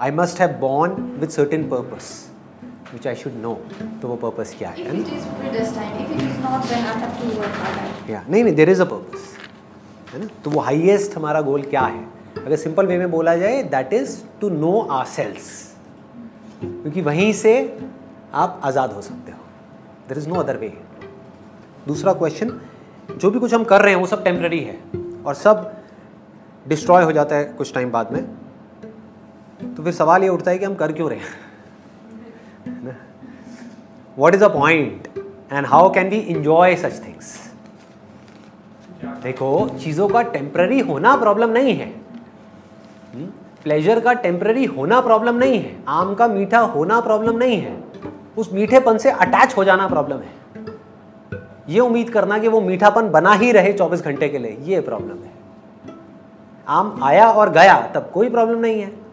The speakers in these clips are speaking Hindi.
I must have born with certain purpose which I should know तो वो पर्पस क्या है? If it is predestined, if it is not, then I have to work hard. या नहीं नहीं देर इज़ अ पर्पस है ना? तो वो हाईएस्ट हमारा गोल क्या है? अगर सिंपल वे में बोला जाए that is to know ourselves क्योंकि वहीं से आप आज़ाद हो सकते हो। There is no other way दूसरा क्वेश्चन जो भी कुछ हम कर रहे हैं वो सब टेम्प्रेरी है और सब डिस्ट्रॉय हो जाता है कुछ टाइम बाद में। तो फिर सवाल ये उठता है कि हम कर क्यों रहे हैं? What is a point and how can we enjoy such things देखो, चीज़ों का टेम्प्ररी होना प्रॉब्लम नहीं है। प्लेजर का टेम्प्ररी होना प्रॉब्लम नहीं है। आम का मीठा होना प्रॉब्लम नहीं है। उस मीठेपन से अटैच हो जाना प्रॉब्लम है। ये उम्मीद करना कि वो मीठापन बना ही रहे 24 घंटे के लिए, ये प्रॉब्लम है। आम आया और गया, तब कोई प्रॉब्लम नहीं है।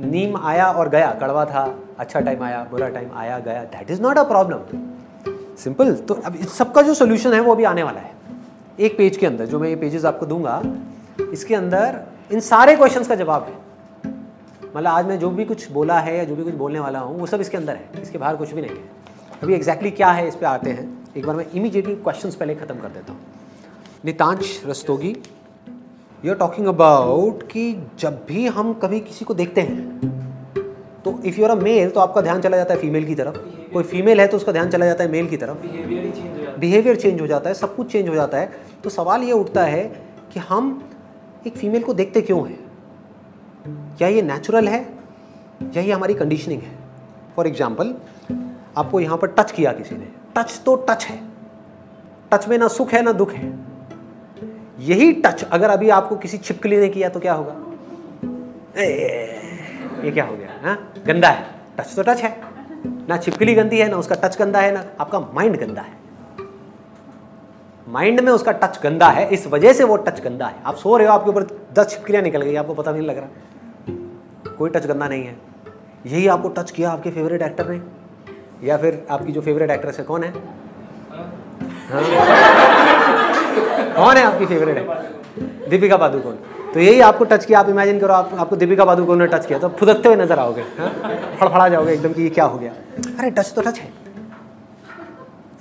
नीम आया और गया, कड़वा था अच्छा टाइम आया, बुरा टाइम आया, गया। That is not a problem simple तो अब इस सबका जो सोल्यूशन है, वो अभी आने वाला है। एक पेज के अंदर, जो मैं ये पेजेस आपको दूँगा, इसके अंदर इन सारे क्वेश्चंस का जवाब है। मतलब आज मैं जो भी कुछ बोला है या जो भी कुछ बोलने वाला हूँ, वो सब इसके अंदर है। इसके बाहर कुछ भी नहीं है। अभी एग्जैक्टली क्या है, इस पर आते हैं। एक बार मैं इमीडिएटली क्वेश्चन पहले ख़त्म कर देता हूँ। Nitansh Rastogi. You are talking about कि जब भी हम कभी किसी को देखते हैं तो if you are a male तो आपका ध्यान चला जाता है फीमेल की तरफ़। कोई फीमेल है तो उसका ध्यान चला जाता है मेल की तरफ़। बिहेवियर चेंज हो जाता है। बिहेवियर चेंज हो जाता है सब कुछ चेंज हो जाता है। तो सवाल ये उठता है कि हम एक फीमेल को देखते क्यों हैं? क्या ये नेचुरल है? या ये हमारी कंडीशनिंग है? फॉर एग्ज़ाम्पल आपको यहाँ पर टच किया किसी ने। टच तो टच है। टच में ना सुख है ना दुख है। यही टच अगर अभी आपको किसी छिपकली ने किया तो क्या होगा? ये क्या हो गया हाँ? गंदा है। टच तो टच है। ना छिपकली गंदी है, ना उसका टच गंदा है, ना आपका माइंड गंदा है। माइंड में उसका टच गंदा है, इस वजह से वो टच गंदा है। आप सो रहे हो, आपके ऊपर दस छिपकलियाँ निकल गई, आपको पता भी नहीं लग रहा। कोई टच गंदा नहीं है। यही आपको टच किया आपके फेवरेट एक्टर ने? या फिर आपकी जो फेवरेट एक्ट्रेस है, कौन है? हाँ? कौन है आपकी फेवरेट है? दीपिका पादुकोण। तो यही आपको टच किया, आप इमेजिन करो, आप, आपको दीपिका पादुकोण ने टच किया तो फुदकते हुए नज़र आओगे हाँ? फड़फड़ा जाओगे एकदम कि ये क्या हो गया? अरे टच तो टच है।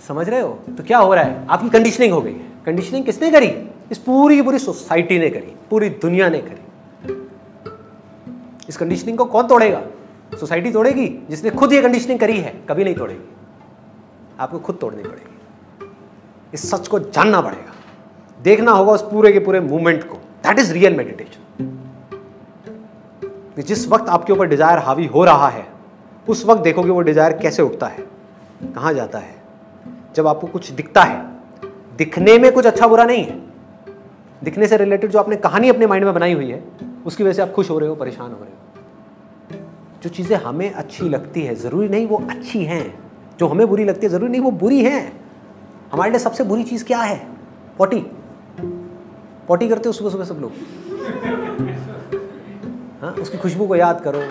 समझ रहे हो? तो क्या हो रहा है? आपकी कंडीशनिंग हो गई। कंडीशनिंग किसने करी? इस पूरी पूरी सोसाइटी ने करी, पूरी दुनिया ने करी। इस कंडीशनिंग को कौन तोड़ेगा? सोसाइटी तोड़ेगी? जिसने खुद ये कंडीशनिंग करी है, कभी नहीं तोड़ेगी। आपको खुद तोड़नी पड़ेगी। इस सच को जानना पड़ेगा। देखना होगा उस पूरे के पूरे मूवमेंट को। दैट इज़ रियल मेडिटेशन जिस वक्त आपके ऊपर डिज़ायर हावी हो रहा है, उस वक्त देखोगे वो डिज़ायर कैसे उठता है, कहाँ जाता है। जब आपको कुछ दिखता है, दिखने में कुछ अच्छा बुरा नहीं है। दिखने से रिलेटेड जो आपने कहानी अपने माइंड में बनाई हुई है, उसकी वजह से आप खुश हो रहे हो, परेशान हो रहे हो। जो चीज़ें हमें अच्छी लगती है, ज़रूरी नहीं वो अच्छी हैं। जो हमें बुरी लगती है, ज़रूरी नहीं वो बुरी हैं। हमारे लिए सबसे बुरी चीज़ क्या है? पॉटी पॉटी करते हो सुबह सुबह सब लोग? हाँ उसकी खुशबू को याद करो।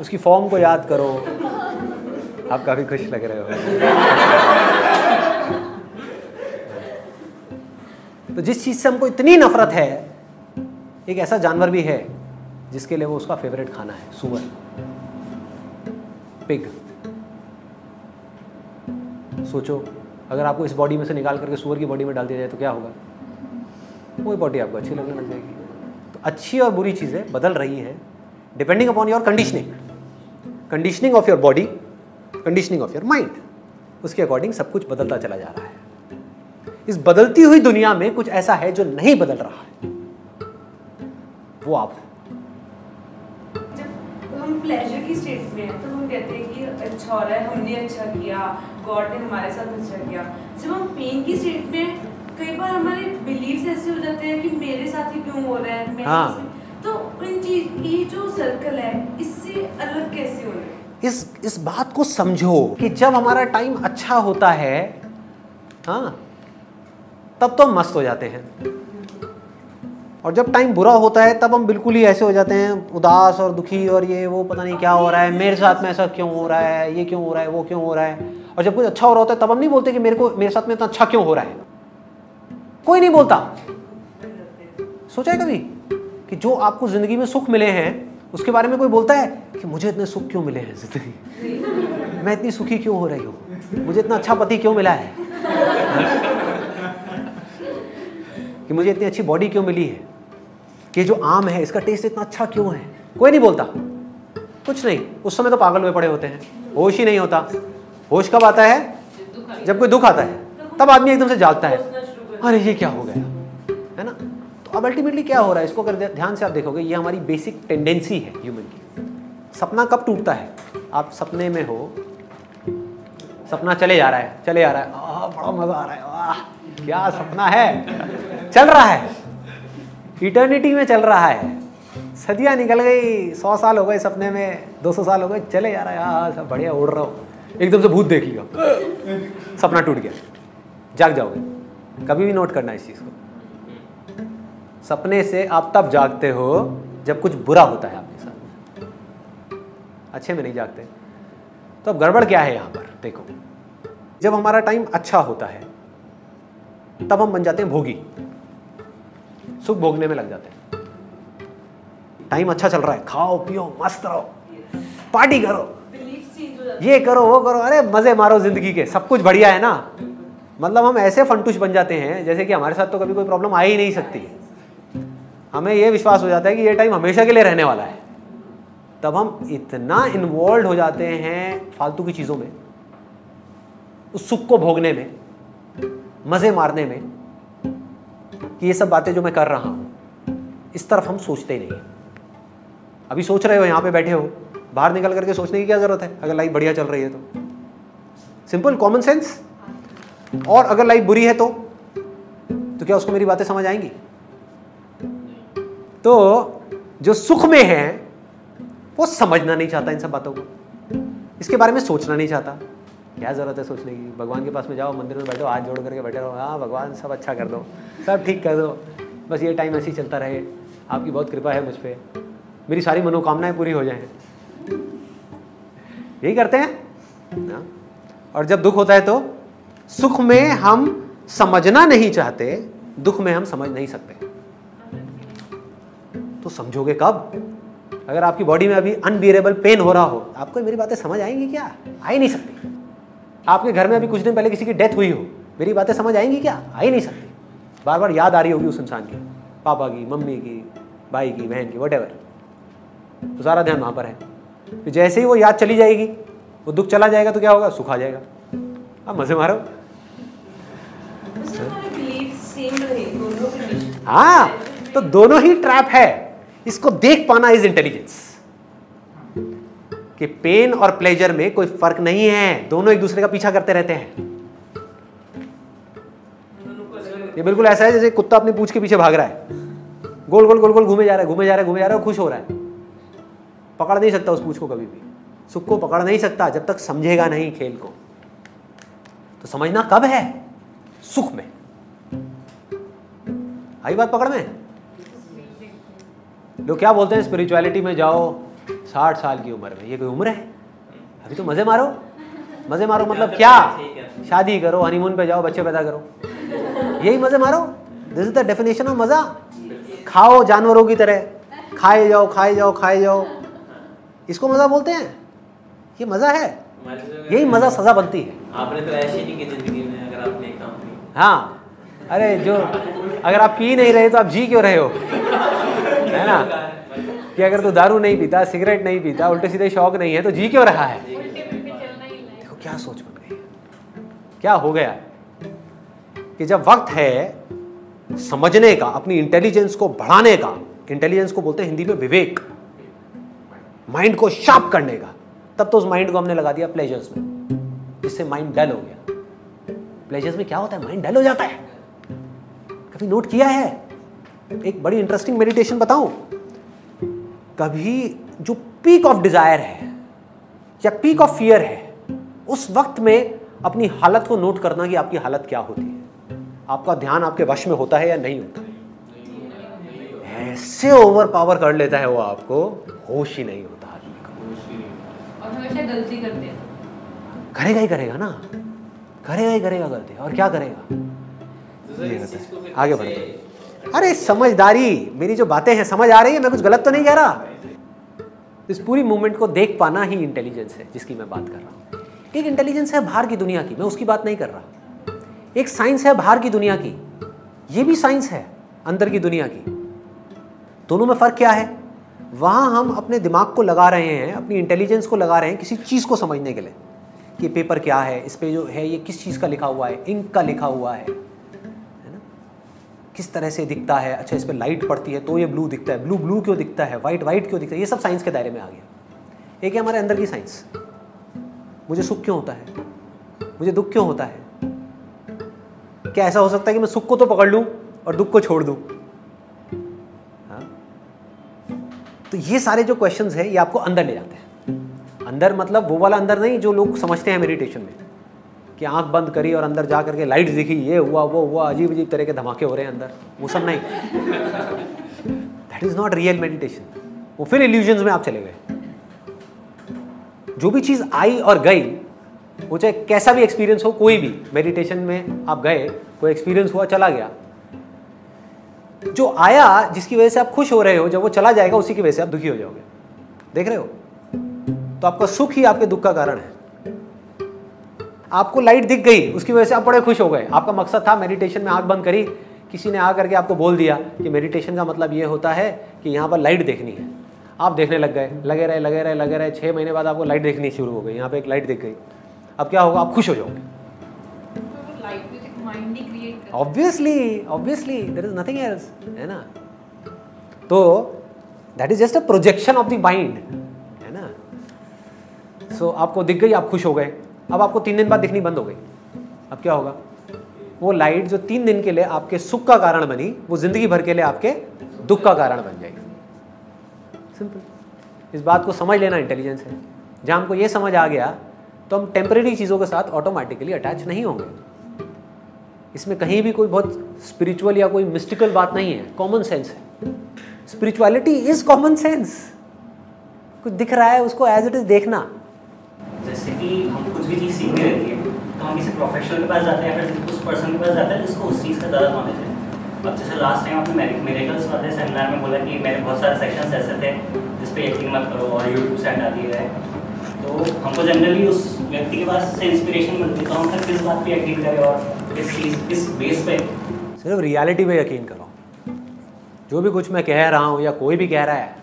उसकी फॉर्म को याद करो। आप काफ़ी खुश लग रहे हो। तो जिस चीज़ से हमको इतनी नफरत है, एक ऐसा जानवर भी है, जिसके लिए वो उसका फेवरेट खाना है, सुअर। पिग सोचो, अगर आपको इस बॉडी में से निकाल करके सुअर की बॉडी में डाल दिया जाए तो क्या होगा? वही बॉडी आपको अच्छी लगने लग जाएगी। तो अच्छी और बुरी चीज़ें बदल रही है depending upon your conditioning conditioning of your body conditioning of your mind उसके अकॉर्डिंग सब कुछ बदलता चला जा रहा है। इस बदलती हुई दुनिया में कुछ ऐसा है जो नहीं बदल रहा है। वो आप हम प्लेजर की स्टेट में हैं तो हम कहते हैं कि अच्छा हो रहा है, हमने अच्छा किया गॉड ने हमारे साथ अच्छा किया। जब हम पेन की स्टेट में कई बार हमारे बिलीव्स ऐसे हो जाते हैं कि मेरे साथ ही क्यों हो रहा है मैं हाँ। तो इन चीज़ ये जो सर्कल है इससे अलग कैसे हो रहा है? इस इस बात को समझो कि जब हमारा टाइम अच्छा होता है हाँ तब तो हम मस्त हो जाते हैं। और जब टाइम बुरा होता है तब हम बिल्कुल ही ऐसे हो जाते हैं उदास और दुखी और ये वो पता नहीं क्या हो रहा है मेरे साथ में ऐसा क्यों हो रहा है ये क्यों हो रहा है वो क्यों हो रहा है। और जब कुछ अच्छा हो रहा होता है तब हम नहीं बोलते कि मेरे को मेरे साथ में इतना अच्छा क्यों हो रहा है। कोई नहीं बोलता। सोचा है कभी कि जो आपको ज़िंदगी में सुख मिले हैं, उसके बारे में कोई बोलता है कि मुझे इतने सुख क्यों मिले हैं ज़िंदगी मैं? इतनी सुखी क्यों हो रही हूँ? मुझे इतना अच्छा पति क्यों मिला है? कि मुझे इतनी अच्छी बॉडी क्यों मिली है? कि जो आम है, इसका टेस्ट इतना अच्छा क्यों है? कोई नहीं बोलता। कुछ नहीं। उस समय तो पागल में पड़े होते हैं। होश ही नहीं होता। होश कब आता है? जब कोई दुख आता है। तब आदमी एकदम से जागता है। अरे ये क्या हो गया? है ना? तो अब अल्टीमेटली क्या हो रहा है? इसको अगर ध्यान से आप देखोगे ये हमारी बेसिक टेंडेंसी है ह्यूमन की। सपना कब टूटता है? आप सपने में हो सपना चले जा रहा है चले जा रहा है। आह, बड़ा मज़ा आ रहा है वाह क्या सपना है? चल रहा है। इटर्निटी में चल रहा है। सदियाँ निकल गई सौ साल हो गए सपने में दो सौ साल हो गए चले जा रहा है। हाँ सब बढ़िया उड़ रहा हो। एकदम से भूत देख लिया। सपना टूट गया। जाग जाओगे। कभी भी नोट करना इस चीज़ को। सपने से आप तब जागते हो जब कुछ बुरा होता है आपके साथ। अच्छे में नहीं जागते। तो अब गड़बड़ क्या है यहाँ पर? देखो जब हमारा टाइम अच्छा होता है तब हम बन जाते हैं भोगी। सुख भोगने में लग जाते हैं। टाइम अच्छा चल रहा है। खाओ पियो मस्त रहो। पार्टी करो। ये करो वो करो। अरे मज़े मारो ज़िंदगी के। सब कुछ बढ़िया है ना? मतलब हम ऐसे फंटूश बन जाते हैं, जैसे कि हमारे साथ तो कभी कोई प्रॉब्लम आ ही नहीं सकती। हमें ये विश्वास हो जाता है कि ये टाइम हमेशा के लिए रहने वाला है। तब हम इतना इन्वॉल्व हो जाते हैं फालतू की चीज़ों में, उस सुख को भोगने में, मज़े मारने में, कि ये सब बातें जो मैं कर रहा हूँ, इस तरफ़ हम सोचते ही। नहीं अभी सोच रहे हो, यहाँ पे बैठे हो, बाहर निकल करके सोचने की क्या ज़रूरत है? अगर लाइफ बढ़िया चल रही है तो। सिंपल कॉमन सेंस और अगर लाइफ बुरी है तो? तो क्या उसको मेरी बातें समझ आएँगी? तो जो सुख में है, वो समझना नहीं चाहता इन सब बातों को। इसके बारे में सोचना नहीं चाहता। क्या ज़रूरत है सोचने की? भगवान के पास में जाओ, मंदिर में बैठो, हाथ जोड़ करके बैठे रहो। हाँ भगवान, सब अच्छा कर दो। सब ठीक कर दो। बस ये टाइम ऐसे ही चलता रहे। आपकी बहुत कृपा है मुझ पर मेरी सारी मनोकामनाएँ पूरी हो जाएँ। यही करते हैं? हाँ। और जब दुख होता है तो? सुख में हम समझना नहीं चाहते, दुख में हम समझ नहीं सकते। तो समझोगे कब? अगर आपकी बॉडी में अभी अनबियरेबल पेन हो रहा हो, आपको मेरी बातें समझ आएँगी क्या? आ ही नहीं सकती। आपके घर में अभी कुछ दिन पहले किसी की डेथ हुई हो, मेरी बातें समझ आएँगी क्या? आ ही नहीं सकती। बार बार याद आ रही होगी उस इंसान की, पापा की, मम्मी की, भाई की, बहन की वट तो सारा ध्यान वहाँ पर है। फिर जैसे ही वो याद चली जाएगी, वो दुख चला जाएगा तो क्या होगा? सुख आ जाएगा। आप मज़े मारो। हाँ तो दोनों ही ट्रैप है। इसको देख पाना इज़ इंटेलिजेंस कि पेन और प्लेजर में कोई फ़र्क नहीं है। दोनों एक दूसरे का पीछा करते रहते हैं। ये बिल्कुल ऐसा है जैसे कुत्ता अपनी पूछ के पीछे भाग रहा है। गोल गोल गोल गोल घूमे जा रहा है, घूमे जा रहा है, घूमे जा रहा है खुश हो रहा है। पकड़ नहीं सकता उस पूछ को कभी भी। सुख को पकड़ नहीं सकता जब तक समझेगा नहीं खेल को। तो समझना कब है? सुख में। आई बात पकड़ में? लोग क्या बोलते हैं स्पिरिचुअलिटी में जाओ साठ साल की उम्र में। ये कोई उम्र है? अभी तो मज़े मारो। मज़े मारो मतलब क्या? शादी करो हनीमून पे जाओ बच्चे पैदा करो। यही मज़े मारो। This is the definition of मज़ा। खाओ जानवरों की तरह। खाए जाओ खाए जाओ खाए जाओ। इसको मज़ा बोलते हैं? ये मज़ा है। यही मज़ा सजा बनती है। आपने तो ऐसे नहीं की ज़िंदगी में अगर आपने एक काम किया। हाँ। अरे जो अगर आप पी नहीं रहे तो आप जी क्यों रहे हो? है ना? कि अगर तू तो दारू नहीं पीता सिगरेट नहीं पीता उल्टे सीधे शौक नहीं है तो जी क्यों रहा है? देखो क्या सोच बन गई। क्या हो गया? कि जब वक्त है समझने का अपनी इंटेलिजेंस को बढ़ाने का इंटेलिजेंस को बोलते हैं हिंदी में विवेक माइंड को शार्प करने का तब तो उस माइंड को हमने लगा दिया प्लेजर्स में। जिससे माइंड डल हो गया। प्लेजर्स में क्या होता है? माइंड डल हो जाता है। कभी नोट किया है? एक बड़ी इंटरेस्टिंग मेडिटेशन बताऊँ? कभी जो पीक ऑफ़ डिज़ायर है, या पीक ऑफ़ फियर है, उस वक्त में अपनी हालत को नोट करना कि आपकी हालत क्या होती है। आपका ध्यान आपके वश में होता है या नहीं होता है? ऐसे ओवर पावर कर लेता है वो आपको, होश ही नहीं होता। हमेशा गलती करते हैं। करेगा ही करेगा ना। करेगा ही करेगा गलती और क्या करेगा? तो है। आगे बढ़ते अरे समझदारी मेरी जो बातें हैं समझ आ रही है मैं कुछ गलत तो नहीं कह रहा। इस पूरी मूवमेंट को देख पाना ही इंटेलिजेंस है जिसकी मैं बात कर रहा हूँ। एक इंटेलिजेंस है बाहर की दुनिया की मैं उसकी बात नहीं कर रहा। एक साइंस है बाहर की दुनिया की ये भी साइंस है अंदर की दुनिया की। दोनों में फ़र्क क्या है? वहाँ हम अपने दिमाग को लगा रहे हैं, अपनी इंटेलिजेंस को लगा रहे हैं किसी चीज़ को समझने के लिए कि पेपर क्या है, इस पे जो है ये किस चीज़ का लिखा हुआ है इंक का लिखा हुआ है है ना? किस तरह से दिखता है अच्छा इस पर लाइट पड़ती है तो ये ब्लू दिखता है ब्लू ब्लू क्यों दिखता है वाइट वाइट क्यों दिखता है, ये सब साइंस के दायरे में आ गया। एक है हमारे अंदर की साइंस मुझे सुख क्यों होता है? मुझे दुख क्यों होता है? क्या ऐसा हो सकता है कि मैं सुख को तो पकड़ लूँ और दुख को छोड़ दूँ? तो ये सारे जो क्वेश्चन है, ये आपको अंदर ले जाते हैं। अंदर मतलब वो वाला अंदर नहीं जो लोग समझते हैं मेडिटेशन में। कि आँख बंद करी और अंदर जा करके लाइट दिखी, ये हुआ, वो हुआ अजीब अजीब तरह के धमाके हो रहे हैं अंदर। वो सब नहीं। That is not real meditation वो फिर इल्यूजन में आप चले गए। जो भी चीज़ आई और गई, वो चाहे कैसा भी एक्सपीरियंस हो, कोई भी मेडिटेशन में आप गए, कोई एक्सपीरियंस हुआ, चला गया जो आया, जिसकी वजह से आप खुश हो रहे हो, जब वो चला जाएगा, उसी की वजह से आप दुखी हो जाओगे। देख रहे हो? तो आपका सुख ही आपके दुख का कारण है। आपको लाइट दिख गई, उसकी वजह से आप बड़े खुश हो गए। आपका मकसद था मेडिटेशन में आँख बंद करी, किसी ने आकर के आपको बोल दिया कि मेडिटेशन का मतलब ये होता है कि यहाँ पर लाइट देखनी है। आप देखने लग गए, लगे रहे लगे रहे लगे रहे छः महीने बाद आपको लाइट देखनी शुरू हो गई, यहाँ पे एक लाइट दिख गई। अब क्या होगा? आप खुश हो जाओगे। Obviously obviously there is nothing else है ना? तो that is just a projection of the mind है ना? सो so, आपको दिख गई आप खुश हो गए। अब आपको तीन दिन बाद दिखनी बंद हो गई। अब क्या होगा? वो लाइट जो तीन दिन के लिए आपके सुख का कारण बनी वो ज़िंदगी भर के लिए आपके दुख का कारण बन जाएगी। सिंपल इस बात को समझ लेना इंटेलिजेंस है। जहाँ हमको ये समझ आ गया तो हम टेम्परेरी चीज़ों के साथ ऑटोमेटिकली अटैच नहीं होंगे। इसमें कहीं भी कोई बहुत स्पिरिचुअल या कोई मिस्टिकल बात नहीं है कॉमन सेंस है। स्पिरिचुअलिटी इज़ कॉमन सेंस कुछ दिख रहा है उसको एज इट इज़ देखना। जैसे कि हम कुछ भी चीज़ सीखने रहती है तो हम किसी प्रोफेशनल के पास जाते हैं या फिर उस पर्सन के पास जाते हैं जिसको उस चीज़ का ज़्यादा नॉलेज है। अब जैसे लास्ट टाइम आपने मेरिकल्स वाले सेमिनार में बोला कि मेरे बहुत सारे सेक्शंस ऐसे थे जिस पे यकीन मत करो और यूट्यूब से हटा दिए गए। तो हमको जनरली उस व्यक्ति के पास से इंस्पिरेशन मिलती है तो हम फिर किस बात पे यकीन करें और सिर्फ़ रियलिटी पे यकीन करो। जो भी कुछ मैं कह रहा हूँ या कोई भी कह रहा है,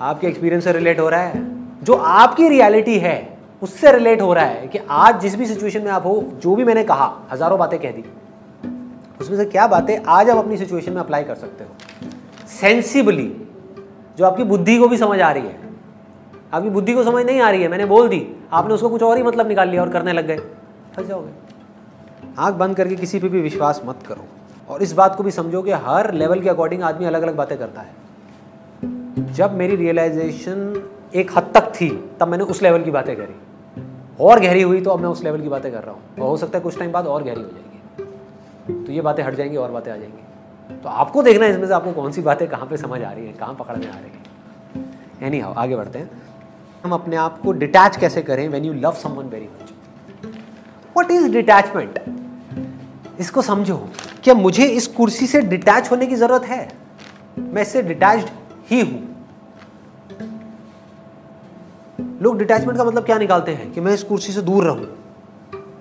आपके एक्सपीरियंस से रिलेट हो रहा है। जो आपकी रियलिटी है, उससे रिलेट हो रहा है कि आज जिस भी सिचुएशन में आप हो, जो भी मैंने कहा, हज़ारों बातें कह दी। उसमें से क्या बातें आज आप अपनी सिचुएशन में अप्लाई कर सकते हो? सेंसिबली जो आपकी बुद्धि को भी समझ आ रही है। आपकी बुद्धि को समझ नहीं आ रही है, मैंने बोल दी, आपने उसको कुछ और ही मतलब निकाल लिया और करने लग गए। फंस जाओगे आँख बंद करके किसी पे भी विश्वास मत करो। और इस बात को भी समझो कि हर लेवल के अकॉर्डिंग आदमी अलग अलग बातें करता है। जब मेरी रियलाइजेशन एक हद तक थी, तब मैंने उस लेवल की बातें करी। और गहरी हुई तो अब मैं उस लेवल की बातें कर रहा हूँ। और हो सकता है कुछ टाइम बाद और गहरी हो जाएगी। तो ये बातें हट जाएँगी और बातें आ जाएँगी। तो आपको देखना है इसमें से आपको कौन सी बातें कहाँ पे समझ आ रही हैं, कहाँ पकड़ में आ रही हैं। एनी हाउ आगे बढ़ते हैं। हम अपने आप को डिटैच कैसे करें when you love someone very much what is detachment इसको समझो क्या मुझे इस कुर्सी से डिटैच होने की ज़रूरत है। मैं इससे डिटैच ही हूँ। लोग डिटैचमेंट का मतलब क्या निकालते हैं? कि मैं इस कुर्सी से दूर रहूँ।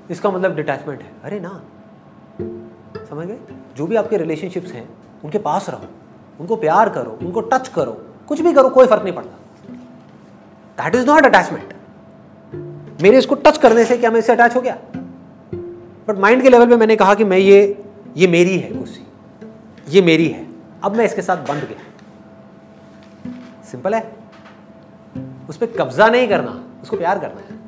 इसका मतलब डिटैचमेंट है। अरे ना। समझ गए? जो भी आपके रिलेशनशिप्स हैं, उनके पास रहो। उनको प्यार करो, उनको टच करो। कुछ भी करो, कोई फ़र्क नहीं पड़ता। दैट इज़ नॉट अटैचमेंट मेरे इसको टच करने से क्या मैं इससे अटैच हो गया? बट माइंड के लेवल पे मैंने कहा कि मैं ये ये मेरी है कुर्सी। ये मेरी है। अब मैं इसके साथ बंध गया। सिंपल है। उस पर कब्जा नहीं करना, उसको प्यार करना है।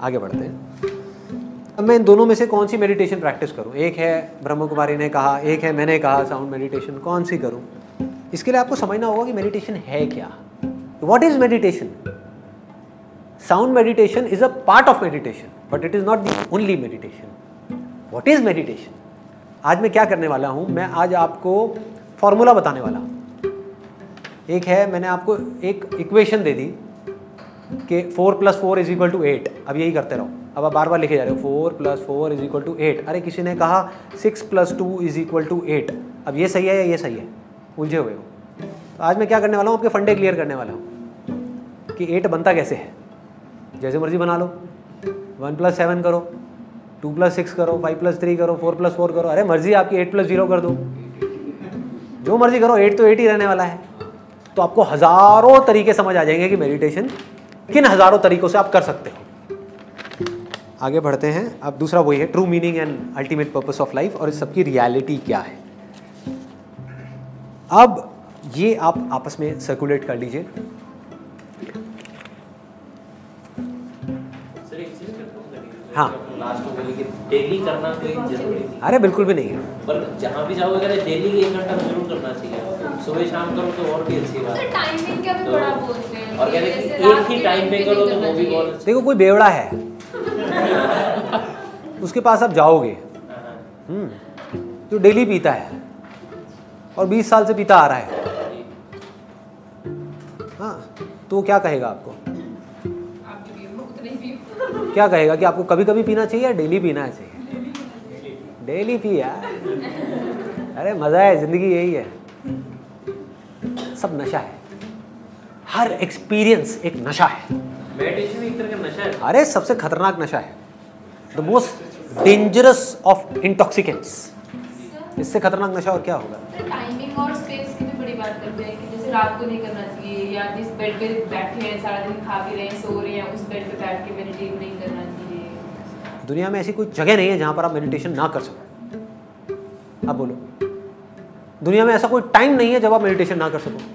आगे बढ़ते हैं। अब मैं इन दोनों में से कौन सी मेडिटेशन प्रैक्टिस करूँ? एक है ब्रह्म कुमारी ने कहा, एक है मैंने कहा साउंड मेडिटेशन कौन सी करूँ? इसके लिए आपको समझना होगा कि मेडिटेशन है क्या। What is meditation sound meditation is a part of meditation but it is not the only meditation what is meditation आज मैं क्या करने वाला हूँ? मैं आज आपको फॉर्मूला बताने वाला हूँ। एक है, मैंने आपको एक इक्वेशन दे दी कि four plus four is equal to eight अब यही करते रहो। अब आप बार बार लिखे जा रहे हो four plus four is equal to eight अरे, किसी ने कहा six plus two is equal to eight अब ये सही है या ये सही है? उलझे हुए हो। तो आज मैं क्या करने वाला हूँ? आपके फंडे क्लियर करने वाला हूँ कि एट बनता कैसे है? जैसे मर्ज़ी बना लो। वन प्लस सेवन करो, टू प्लस सिक्स करो, फाइव प्लस थ्री करो, फोर प्लस फोर करो, अरे मर्ज़ी आपकी एट प्लस ज़ीरो कर दो। जो मर्ज़ी करो, एट तो एट ही रहने वाला है। तो आपको हज़ारों तरीके समझ आ जाएँगे कि मेडिटेशन किन हज़ारों तरीकों से आप कर सकते हो। आगे बढ़ते हैं। अब दूसरा वही है true meaning and ultimate purpose of life और इस सबकी रियलिटी क्या है। अब ये आप आपस में सर्कुलेट कर लीजिए। हूँ। कभी- हाँ। लास्ट में बोले कि डेली करना कोई ज़रूरी नहीं। अरे बिल्कुल भी नहीं है। पर जहाँ भी जाओगे अगर डेली एक घंटा ज़रूर करना चाहिए। सुबह शाम करो तो और भी अच्छी बात तो है। टाइमिंग का भी तो- बड़ा बोलते हैं। और हैं एक ही टाइम पे करो तो वो भी बहुत देखो कोई बेवड़ा है। उसके पास आप जाओगे। हाँ, हाँ। हम्म, जो डेली पीता है। और 20 साल से पीता आ रहा है। हाँ तो वो क्या कहेगा आपको? क्या कहेगा कि आपको कभी कभी पीना चाहिए या डेली पीना चाहिए? डेली पी यार। अरे मज़ा है ज़िंदगी यही है। सब नशा है। हर एक्सपीरियंस एक नशा है। मेडिटेशन एक तरह का नशा है। अरे सबसे खतरनाक नशा है। The most dangerous of intoxicants इससे खतरनाक नशा और क्या होगा? टाइमिंग और स्पेस की भी बड़ी बात करते हैं कि जैसे रात को नहीं करना चाहिए। या जिस बेड पे बैठे हैं सारा दिन खा पी रहे हैं सो रहे हैं उस बेड पे बैठ के मेडिटेट नहीं करना चाहिए दुनिया में ऐसी कोई जगह नहीं है जहाँ पर आप मेडिटेशन ना कर सको आप बोलो दुनिया में ऐसा कोई टाइम नहीं है जब आप मेडिटेशन ना कर सको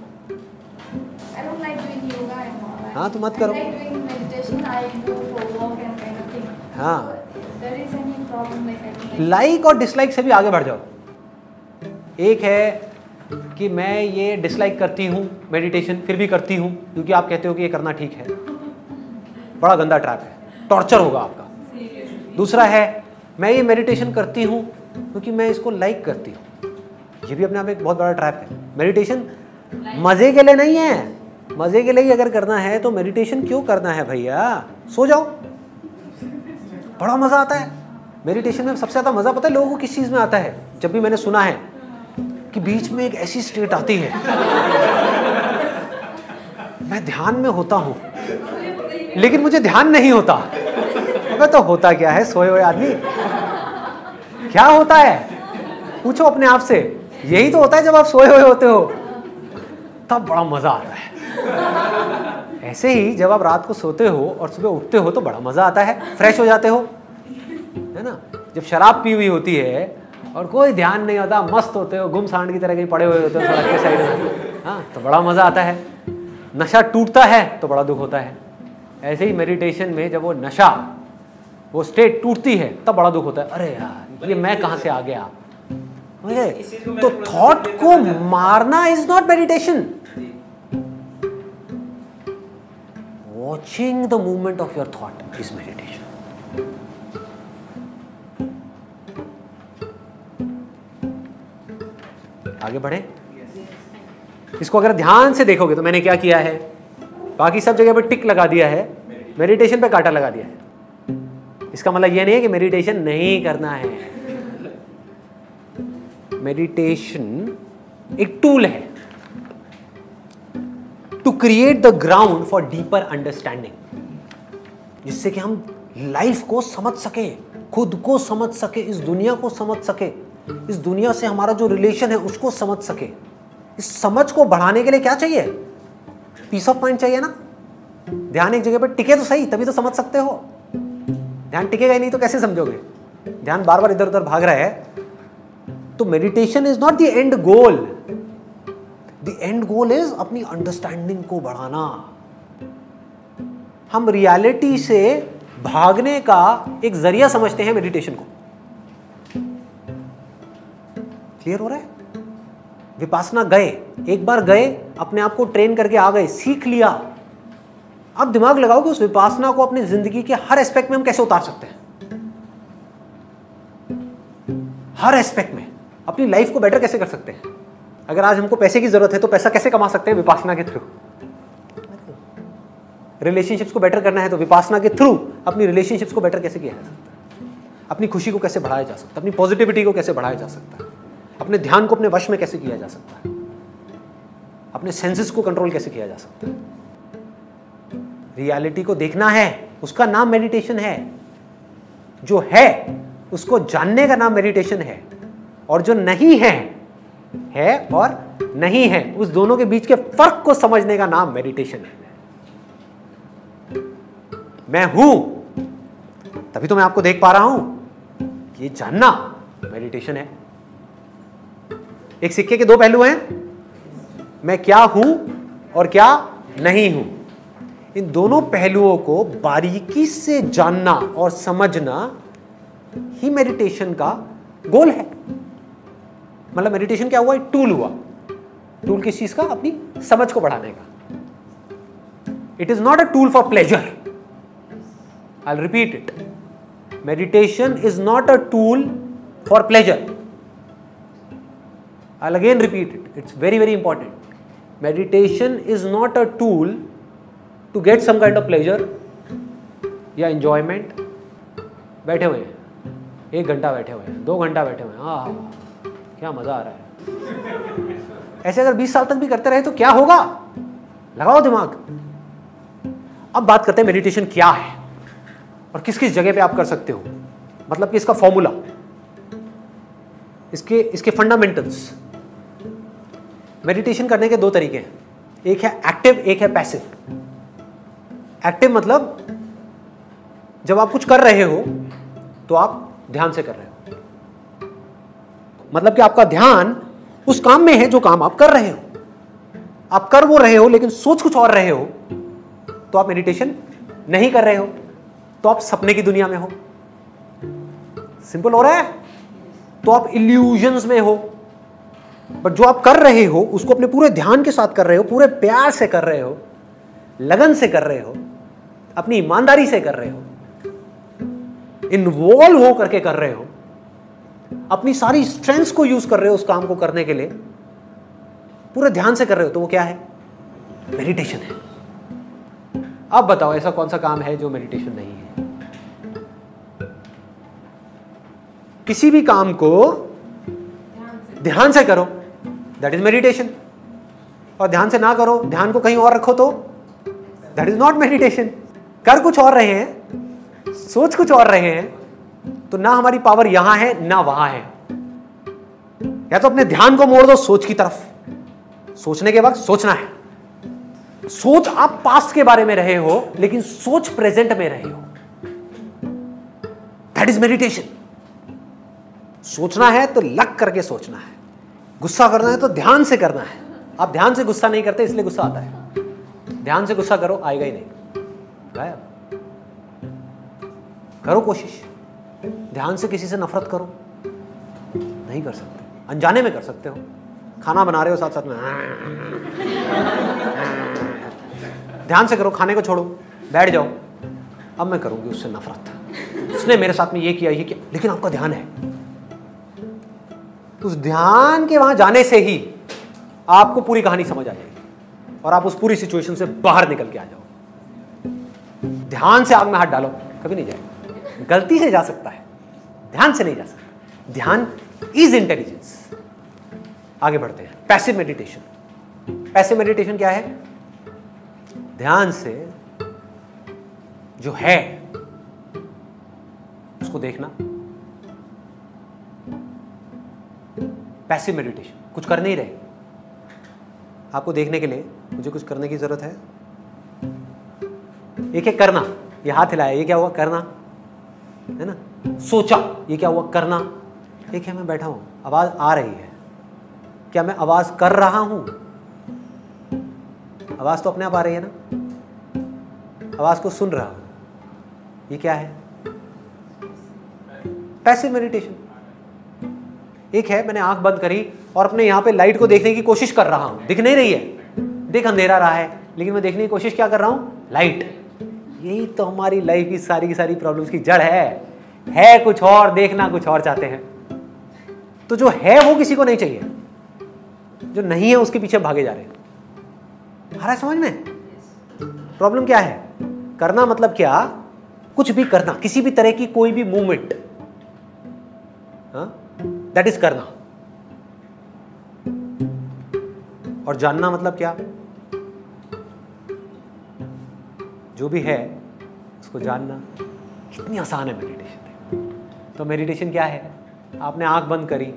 like doing yoga and all. हाँ, तो मत करो। Like. हाँ। लाइक और डिसलाइक से भी आगे बढ़ जाओ एक है कि मैं ये डिसलाइक करती हूँ मेडिटेशन फिर भी करती हूँ, क्योंकि आप कहते हो कि ये करना ठीक है। बड़ा गंदा ट्रैप है। टॉर्चर होगा आपका। दूसरा है, मैं ये मेडिटेशन करती हूँ, क्योंकि मैं इसको लाइक करती हूँ। ये भी अपने आप एक बहुत बड़ा ट्रैप है। मेडिटेशन मज़े के लिए नहीं है। मज़े के लिए अगर करना है तो मेडिटेशन क्यों करना है भैया? सो जाओ। बड़ा मज़ा आता है। मेडिटेशन में सबसे ज़्यादा मज़ा पता है लोगों को किस चीज़ में आता है? जब भी मैंने सुना है कि बीच में एक ऐसी स्टेट आती है। मैं ध्यान में होता हूँ, लेकिन मुझे ध्यान नहीं होता। अबे तो होता क्या है, सोए हुए आदमी? क्या होता है? पूछो अपने आप से। यही तो होता है जब आप सोए हुए होते हो। तब बड़ा मज़ा आता है। ऐसे ही जब आप रात को सोते हो और सुबह उठते हो तो बड़ा मज़ा आता है। फ्रेश हो जाते हो। है ना? जब शराब पी हुई होती है और कोई ध्यान नहीं होता मस्त होते हो गुम सांड की तरह कहीं पड़े हुए होते हो सड़क के साइड में। हाँ तो बड़ा मज़ा आता है। नशा टूटता है तो बड़ा दुख होता है। ऐसे ही मेडिटेशन में जब वो नशा वो स्टेट टूटती है तब बड़ा दुख होता है। अरे यार ये मैं कहाँ से आ गया? तो थॉट को। मारना इज़ नॉट मेडिटेशन जी। watching the movement of your thought is आगे बढ़े। इसको अगर ध्यान से देखोगे तो मैंने क्या किया है? बाकी सब जगह पर टिक लगा दिया है। मेडिटेशन पे कांटा लगा दिया है। इसका मतलब यह नहीं है कि मेडिटेशन नहीं करना है। मेडिटेशन एक टूल है। To create the ground for deeper understanding जिससे कि हम लाइफ को समझ सके, खुद को समझ सके, इस दुनिया को समझ सके। इस दुनिया से हमारा जो रिलेशन है, उसको समझ सके। इस समझ को बढ़ाने के लिए क्या चाहिए? पीस ऑफ़ माइंड चाहिए ना? ध्यान एक जगह पर टिके तो सही, तभी तो समझ सकते हो। ध्यान टिकेगा ही नहीं तो कैसे समझोगे? ध्यान बार बार इधर उधर भाग रहा है। तो meditation is not the end goal the end goal is अपनी अंडरस्टैंडिंग को बढ़ाना। हम रियलिटी से भागने का एक ज़रिया समझते हैं मेडिटेशन को। क्लियर हो रहा है? विपासना गए, एक बार गए, अपने आप को ट्रेन करके आ गए, सीख लिया। अब दिमाग लगाओ कि उस विपासना को अपनी ज़िंदगी के हर एस्पेक्ट में हम कैसे उतार सकते हैं? हर एस्पेक्ट में। अपनी लाइफ को बेटर कैसे कर सकते हैं? अगर आज हमको पैसे की ज़रूरत है तो पैसा कैसे कमा सकते हैं विपासना के थ्रू रिलेशनशिप्स को बेटर करना है तो विपासना के थ्रू अपनी रिलेशनशिप्स को बेटर कैसे किया जा सकता है? अपनी खुशी को कैसे बढ़ाया जा सकता है? अपनी पॉजिटिविटी को कैसे बढ़ाया जा सकता है? अपने ध्यान को अपने वश में कैसे किया जा सकता है? अपने सेंसेस को कंट्रोल कैसे किया जा सकता है? रियलिटी को देखना है, उसका नाम मेडिटेशन है। जो है, उसको जानने का नाम मेडिटेशन है। और जो नहीं है है और नहीं है, उस दोनों के बीच के फ़र्क को समझने का नाम मेडिटेशन है। मैं हूँ, तभी तो मैं आपको देख पा रहा हूँ। ये जानना मेडिटेशन है। एक सिक्के के दो पहलू हैं। मैं क्या हूँ और क्या नहीं हूँ। इन दोनों पहलुओं को बारीकी से जानना और समझना ही मेडिटेशन का गोल है। मतलब मेडिटेशन क्या हुआ? टूल हुआ। टूल किस चीज़ का? अपनी समझ को बढ़ाने का। It is not a tool for pleasure I repeat it meditation is not a tool for pleasure I'll again repeat it. It's very, very important. Meditation is not a tool to get some kind of pleasure या enjoyment. बैठे हुए हैं। एक घंटा बैठे हुए हैं। दो घंटा बैठे हुए हैं। हाँ क्या मज़ा आ रहा है। ऐसे अगर 20 साल तक भी करते रहे तो क्या होगा? लगाओ दिमाग। अब बात करते हैं मेडिटेशन क्या है? और किस किस जगह पे आप कर सकते हो? मतलब कि इसका फॉर्मूला इसके इसके फंडामेंटल्स मेडिटेशन करने के दो तरीके हैं। एक है एक्टिव एक है पैसिव एक्टिव मतलब जब आप कुछ कर रहे हो तो आप ध्यान से कर रहे हो। मतलब कि आपका ध्यान उस काम में है जो काम आप कर रहे हो। आप कर वो रहे हो, लेकिन सोच कुछ और रहे हो तो आप मेडिटेशन नहीं कर रहे हो। तो आप सपने की दुनिया में हो। सिंपल हो रहा है? तो आप इल्यूजन्स में हो। बट जो आप कर रहे हो, उसको अपने पूरे ध्यान के साथ कर रहे हो, पूरे प्यार से कर रहे हो, लगन से कर रहे हो, अपनी ईमानदारी से कर रहे हो इन्वॉल्व हो करके कर रहे हो, अपनी सारी स्ट्रेंथ्स को यूज़ कर रहे हो उस काम को करने के लिए, पूरे ध्यान से कर रहे हो तो वो क्या है? मेडिटेशन है। अब बताओ, ऐसा कौन सा काम है जो मेडिटेशन नहीं है? किसी भी काम को ध्यान से करो। दैट इज़ मेडिटेशन और ध्यान से ना करो, ध्यान को कहीं और रखो तो दैट इज़ नॉट मेडिटेशन कर कुछ और रहे हैं, सोच कुछ और रहे हैं तो ना हमारी पावर यहाँ है, ना वहाँ है। या तो अपने ध्यान को मोड़ दो सोच की तरफ़। सोचने के वक्त सोचना है। सोच आप पास्ट के बारे में रहे हो, लेकिन सोच प्रेजेंट में रहे हो। दैट इज़ मेडिटेशन सोचना है तो लग करके सोचना है। गुस्सा करना है तो ध्यान से करना है। आप ध्यान से गुस्सा नहीं करते, इसलिए गुस्सा आता है। ध्यान से गुस्सा करो, आएगा ही नहीं। गायब। करो कोशिश। ध्यान से किसी से नफरत करो। नहीं कर सकते। अनजाने में कर सकते हो। खाना बना रहे हो साथ साथ में। ध्यान से करो, खाने को छोड़ो। बैठ जाओ। अब मैं करूँगी उससे नफरत। उसने मेरे साथ में ये किया ये किया। लेकिन आपका ध्यान है। उस ध्यान के वहाँ जाने से ही आपको पूरी कहानी समझ आ जाएगी और आप उस पूरी सिचुएशन से बाहर निकल के आ जाओ। ध्यान से आग में हाथ डालो, कभी नहीं जाएगा। गलती से जा सकता है, ध्यान से नहीं जा सकता। ध्यान इज़ इंटेलिजेंस आगे बढ़ते हैं। पैसिव मेडिटेशन पैसिव मेडिटेशन क्या है? ध्यान से जो है, उसको देखना। पैसिव मेडिटेशन कुछ कर नहीं रहे। आपको देखने के लिए मुझे कुछ करने की ज़रूरत है? एक है करना? ये हाथ हिलाया, ये क्या हुआ? करना। है ना? सोचा, ये क्या हुआ? करना। एक है मैं बैठा हूँ? आवाज़ आ रही है। क्या मैं आवाज़ कर रहा हूँ? आवाज़ तो अपने आप आ रही है ना? आवाज़ को सुन रहा हूँ। ये क्या है? पैसिव मेडिटेशन एक है, मैंने आँख बंद करी और अपने यहाँ पे लाइट को देखने की कोशिश कर रहा हूँ। दिख नहीं रही है। दिख अंधेरा रहा है, लेकिन मैं देखने की कोशिश क्या कर रहा हूँ? लाइट यही तो हमारी लाइफ की सारी की सारी प्रॉब्लम्स की जड़ है। है कुछ और, देखना कुछ और चाहते हैं। तो जो है वो किसी को नहीं चाहिए। जो नहीं है, उसके पीछे भागे जा रहे हैं। आ रहा है समझ में? प्रॉब्लम क्या है? करना मतलब क्या? कुछ भी करना, किसी भी तरह की कोई भी मूवमेंट दैट इज़ करना और जानना मतलब क्या? जो भी है, उसको जानना। कितनी आसान है मेडिटेशन तो मेडिटेशन क्या है? आपने आँख बंद करी।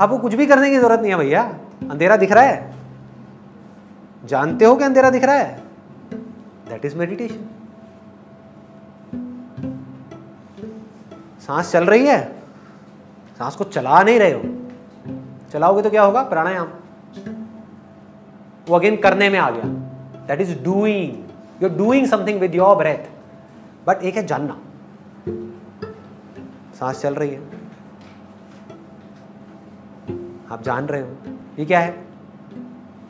आपको कुछ भी करने की ज़रूरत नहीं है भैया। अंधेरा दिख रहा है। जानते हो कि अंधेरा दिख रहा है? दैट इज़ मेडिटेशन सांस चल रही है? सांस को चला नहीं रहे हो। चलाओगे तो क्या होगा? प्राणायाम। वो अगेन करने में आ गया। That is doing you doing something with your breath but एक है जानना। सांस चल रही है। आप जान रहे हो। ये क्या है?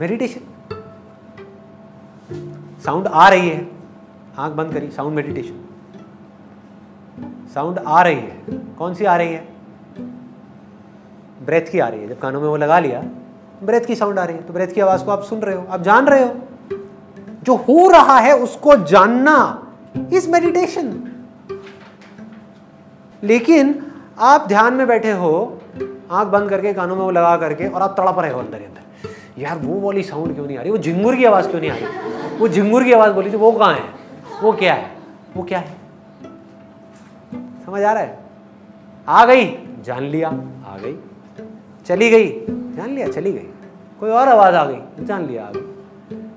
मेडिटेशन साउंड आ रही है। आँख बंद करी। साउंड मेडिटेशन साउंड आ रही है। कौन सी आ रही है? ब्रेथ की आ रही है। जब कानों में वो लगा लिया, ब्रेथ की साउंड आ रही है। तो ब्रेथ की आवाज़ को आप सुन रहे हो। आप जान रहे हो? जो हो रहा है उसको जानना इज़ मेडिटेशन लेकिन आप ध्यान में बैठे हो, आँख बंद करके, कानों में वो लगा करके, और आप तड़प रहे हो अंदर अंदर। यार, वो वाली साउंड क्यों नहीं आ रही? वो झिंगुर की आवाज़ क्यों नहीं आ रही? वो झिंगुर की आवाज़ बोली थी, वो कहाँ है? वो क्या है? वो क्या है? समझ आ रहा है? आ गई। जान लिया, आ गई। चली गई। जान लिया, चली गई। कोई और आवाज़ आ गई, जान लिया आ गई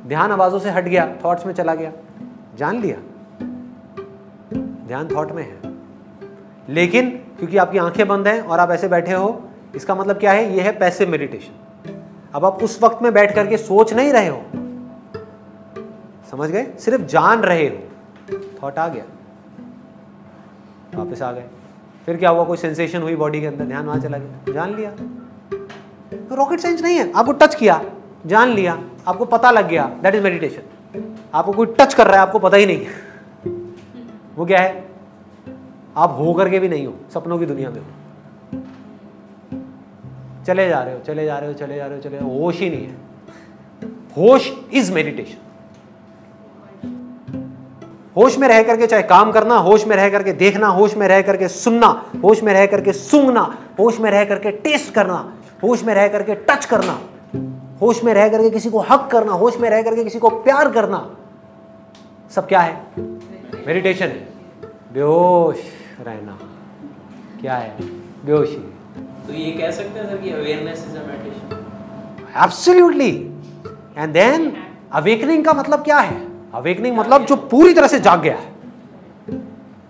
ध्यान आवाजों से हट गया थॉट्स में चला गया। जान लिया। ध्यान थॉट में है। लेकिन क्योंकि आपकी आँखें बंद हैं और आप ऐसे बैठे हो, इसका मतलब क्या है? ये है पैसे मेडिटेशन अब आप उस वक्त में बैठ करके सोच नहीं रहे हो। समझ गए? सिर्फ़ जान रहे हो। थॉट आ गया। वापस आ गए। फिर क्या हुआ? कोई सेंसेशन हुई बॉडी के अंदर? ध्यान वहाँ चला गया। जान लिया। तो रॉकेट साइंस नहीं है। आपको टच किया, जान लिया, आपको पता लग गया दैट इज़ मेडिटेशन आपको कोई टच कर रहा है, आपको पता ही नहीं। वो क्या है? आप हो करके भी नहीं हो, सपनों की दुनिया में हो। चले जा रहे हो, चले जा रहे हो, चले जा रहे हो, चले होश ही नहीं है। होश इज़ मेडिटेशन होश में रह करके चाहे काम करना, होश में रह करके देखना, होश में रह करके सुनना, होश में रह करके सूंघना, होश में रह करके टेस्ट करना होश में रह करके टच करना होश में रह करके किसी को हक करना होश में रह करके किसी को प्यार करना सब क्या है? मेडिटेशन है। बेहोश रहना क्या है? बेहोशी तो ये कह सकते हैं सर कि awareness is a meditation absolutely and then awakening का मतलब क्या है? अवेकनिंग मतलब जो पूरी तरह से जाग गया है।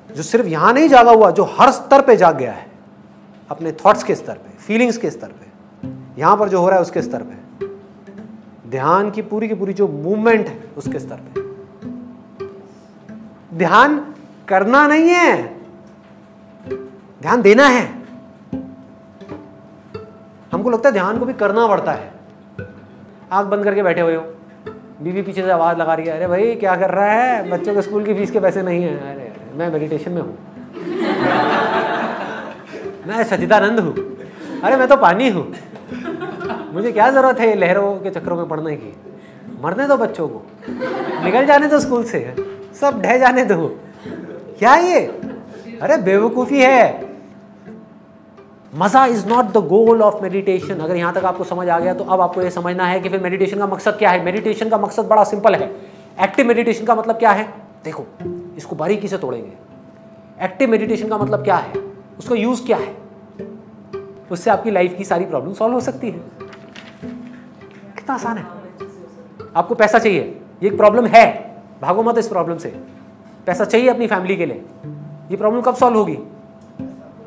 जो सिर्फ़ यहाँ नहीं जागा हुआ जो हर स्तर पे जाग गया है। अपने थॉट्स के स्तर पे फीलिंग्स के स्तर पे। यहाँ पर जो हो रहा है उसके स्तर पे। ध्यान की पूरी की पूरी जो मूवमेंट है, उसके स्तर पे। ध्यान करना नहीं है, ध्यान देना है। हमको लगता है ध्यान को भी करना पड़ता है। आँख बंद करके बैठे हुए हो। बीवी पीछे से आवाज़ लगा रही है, अरे भाई, क्या कर रहा है? बच्चों के स्कूल की फ़ीस के पैसे नहीं है। अरे, मैं मेडिटेशन में हूँ। मैं सचिदानंद हूँ। अरे, मैं तो पानी हूँ। मुझे क्या ज़रूरत है लहरों के चक्रों में पढ़ने की? मरने दो बच्चों को। निकल जाने दो स्कूल से। सब ढह जाने दो। क्या ये? अरे बेवकूफ़ी है। मज़ा is not the goal of meditation अगर यहाँ तक आपको समझ आ गया तो अब आपको ये समझना है कि फिर मेडिटेशन का मकसद क्या है? मेडिटेशन का मकसद बड़ा सिंपल है। एक्टिव मेडिटेशन का मतलब क्या है? देखो, इसको बारीकी से तोड़ेंगे। एक्टिव मेडिटेशन का मतलब क्या है? उसका यूज़ क्या है? उससे आपकी लाइफ की सारी प्रॉब्लम सॉल्व हो सकती है। कितना आसान है? आपको पैसा चाहिए। ये एक प्रॉब्लम है। भागो मत इस प्रॉब्लम से। पैसा चाहिए अपनी फैमिली के लिए। ये प्रॉब्लम कब सॉल्व होगी?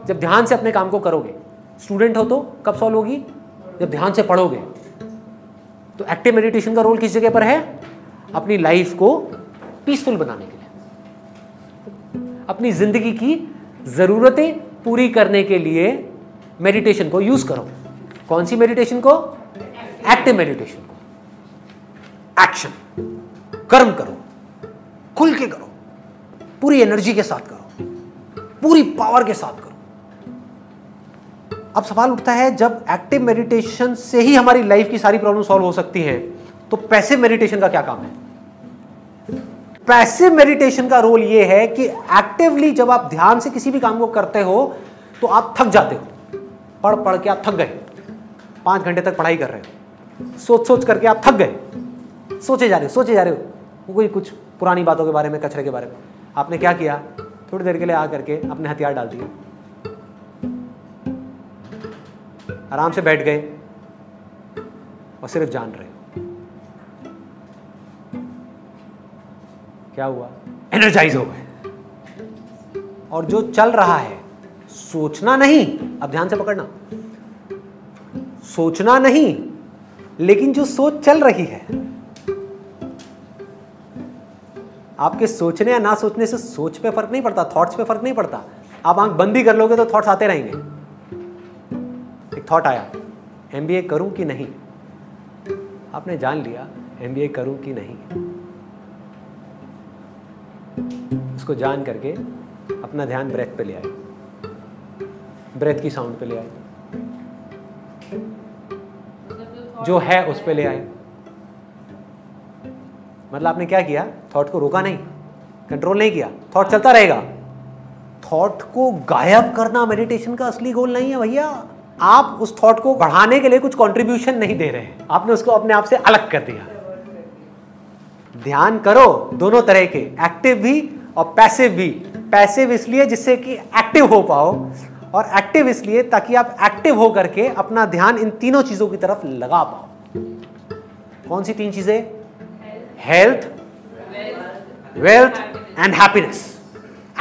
जब ध्यान से अपने काम को करोगे। स्टूडेंट हो तो कब सॉल्व होगी? जब ध्यान से पढ़ोगे। तो एक्टिव मेडिटेशन का रोल किस जगह पर है? अपनी लाइफ को पीसफुल बनाने के लिए। अपनी ज़िंदगी की जरूरतें पूरी करने के लिए मेडिटेशन को यूज़ करो। कौन सी मेडिटेशन को? एक्टिव मेडिटेशन को एक्शन कर्म करो। खुल के करो। पूरी एनर्जी के साथ करो। पूरी पावर के साथ करो। अब सवाल उठता है, जब एक्टिव मेडिटेशन से ही हमारी लाइफ की सारी प्रॉब्लम सॉल्व हो सकती है तो पैसिव मेडिटेशन का क्या काम है? पैसिव मेडिटेशन का रोल यह है कि एक्टिवली जब आप ध्यान से किसी भी काम को करते हो तो आप थक जाते हो। पढ़ पढ़ के आप थक गए। पाँच घंटे तक पढ़ाई कर रहे हो। सोच सोच करके आप थक गए। सोचे जा रहे हो, सोचे जा रहे हो। कोई कुछ पुरानी बातों के बारे में, कचरे के बारे में। आपने क्या किया? थोड़ी देर के लिए आ करके अपने हथियार डाल दिए। आराम से बैठ गए और सिर्फ़ जान रहे क्या हुआ? एनर्जाइज हो गए। और जो चल रहा है, सोचना नहीं। अब ध्यान से पकड़ना। सोचना नहीं लेकिन जो सोच चल रही है, आपके सोचने या ना सोचने से सोच पे फ़र्क नहीं पड़ता थॉट्स पे फ़र्क नहीं पड़ता। आप आँख बंद भी कर लोगे तो थॉट्स आते रहेंगे। एक थॉट आया एमबीए करूँ कि नहीं? आपने जान लिया एमबीए करूँ कि नहीं? उसको जान करके अपना ध्यान ब्रेथ पे ले आए। ब्रेथ की साउंड पे ले आए। जो है उस पर ले आए। मतलब आपने क्या किया? थॉट को रोका नहीं कंट्रोल नहीं किया। थॉट चलता रहेगा। थॉट को गायब करना मेडिटेशन का असली गोल नहीं है भैया। आप उस थॉट को बढ़ाने के लिए कुछ कंट्रीब्यूशन नहीं दे रहे हैं। आपने उसको अपने आप से अलग कर दिया। ध्यान करो दोनों तरह के। एक्टिव भी और पैसिव भी। पैसिव इसलिए जिससे कि एक्टिव हो पाओ। और एक्टिव इसलिए ताकि आप एक्टिव हो करके अपना ध्यान इन तीनों चीज़ों की तरफ़ लगा पाओ। कौन सी तीन चीज़ें? Health wealth and happiness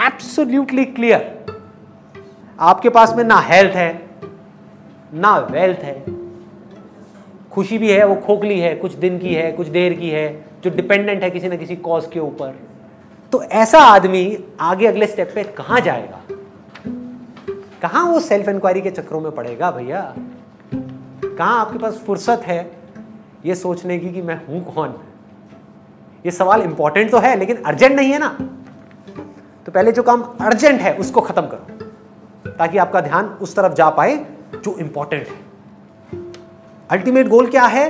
absolutely clear आपके पास में ना हेल्थ है, ना वेल्थ है। खुशी भी है, वो खोखली है, कुछ दिन की है, कुछ देर की है, जो डिपेंडेंट है किसी ना किसी कॉज के ऊपर। तो ऐसा आदमी आगे अगले स्टेप पे कहाँ जाएगा? कहाँ वो सेल्फ इंक्वायरी के चक्रों में पड़ेगा भैया? कहाँ आपके पास फुर्सत है ये सोचने की कि मैं हूँ कौन? ये सवाल इंपॉर्टेंट तो है, लेकिन अर्जेंट नहीं है ना? तो पहले जो काम अर्जेंट है, उसको खत्म करो, ताकि आपका ध्यान उस तरफ़ जा पाए जो इंपॉर्टेंट है। अल्टीमेट गोल क्या है?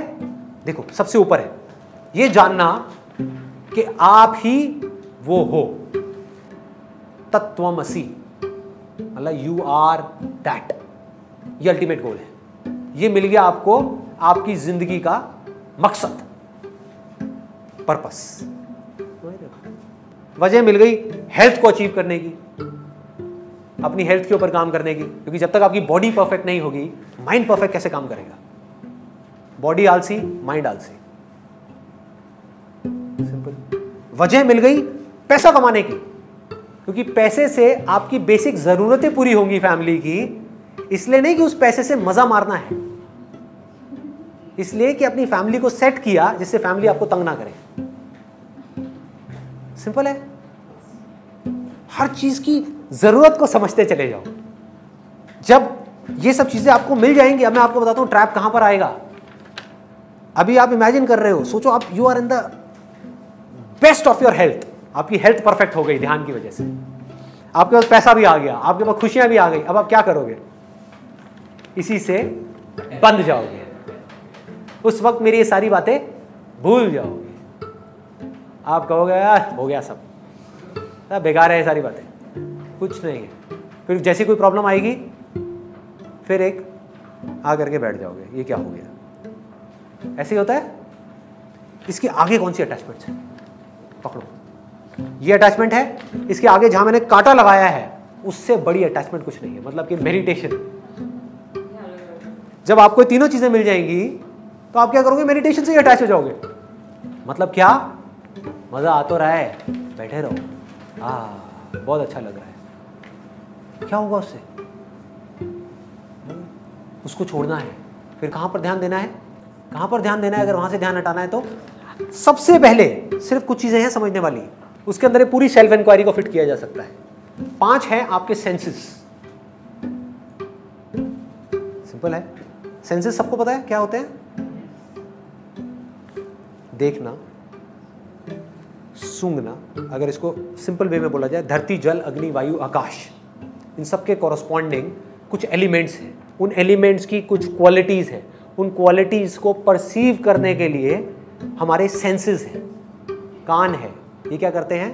देखो, सबसे ऊपर है। ये जानना कि आप ही वो हो। तत्वमसी। मतलब यू आर दैट ये अल्टीमेट गोल है। ये मिल गया आपको, आपकी ज़िंदगी का मकसद। पर्पस वजह मिल गई हेल्थ को अचीव करने की। अपनी हेल्थ के ऊपर काम करने की। क्योंकि जब तक आपकी बॉडी परफेक्ट नहीं होगी माइंड परफेक्ट कैसे काम करेगा? बॉडी आलसी माइंड आलसी। सिंपल वजह मिल गई पैसा कमाने की। क्योंकि पैसे से आपकी बेसिक जरूरतें पूरी होंगी फैमिली की, इसलिए नहीं कि उस पैसे से मज़ा मारना है। इसलिए कि अपनी फैमिली को सेट किया जिससे फैमिली आपको तंग ना करे। सिंपल है। हर चीज़ की ज़रूरत को समझते चले जाओ। जब ये सब चीज़ें आपको मिल जाएँगी, अब मैं आपको बताता हूँ ट्रैप कहाँ पर आएगा। अभी आप इमेजिन कर रहे हो, सोचो आप you are in the best of your health आपकी हेल्थ परफेक्ट हो गई ध्यान की वजह से। आपके पास पैसा भी आ गया, आपके पास खुशियाँ भी आ गई, अब आप क्या करोगे? इसी से बंद जाओगे। उस वक्त मेरी ये सारी बातें भूल जाओगे। आप कहोगे, यार, हो गया सब। बेकार है ये सारी बातें। कुछ नहीं है। फिर जैसी कोई प्रॉब्लम आएगी, फिर एक आ करके बैठ जाओगे, ये क्या हो गया? ऐसे ही होता है। इसके आगे कौन सी अटैचमेंट है? पकड़ो। ये अटैचमेंट है, इसके आगे जहाँ मैंने कांटा लगाया है, उससे बड़ी अटैचमेंट कुछ नहीं है मतलब कि मेडिटेशन जब आपको तीनों चीज़ें मिल जाएँगी तो आप क्या करोगे? मेडिटेशन से ही अटैच हो जाओगे। मतलब क्या? मज़ा आ तो रहा है, बैठे रहो। हाँ बहुत अच्छा लग रहा है। क्या होगा उससे? उसको छोड़ना है। फिर कहाँ पर ध्यान देना है? कहाँ पर ध्यान देना है? अगर वहाँ से ध्यान हटाना है तो? सबसे पहले सिर्फ़ कुछ चीज़ें हैं समझने वाली। उसके अंदर पूरी सेल्फ इंक्वायरी को फिट किया जा सकता है। पाँच है आपके सेंसेस सिंपल है। सेंसेस सबको पता है? क्या होते हैं? देखना, सूंघना, अगर इसको सिंपल वे में बोला जाए, धरती, जल, अग्नि, वायु, आकाश, इन सब के कॉरस्पॉन्डिंग कुछ एलिमेंट्स हैं। उन एलिमेंट्स की कुछ क्वालिटीज़ हैं। उन क्वालिटीज़ को परसीव करने के लिए हमारे सेंसेस हैं। कान है। ये क्या करते हैं?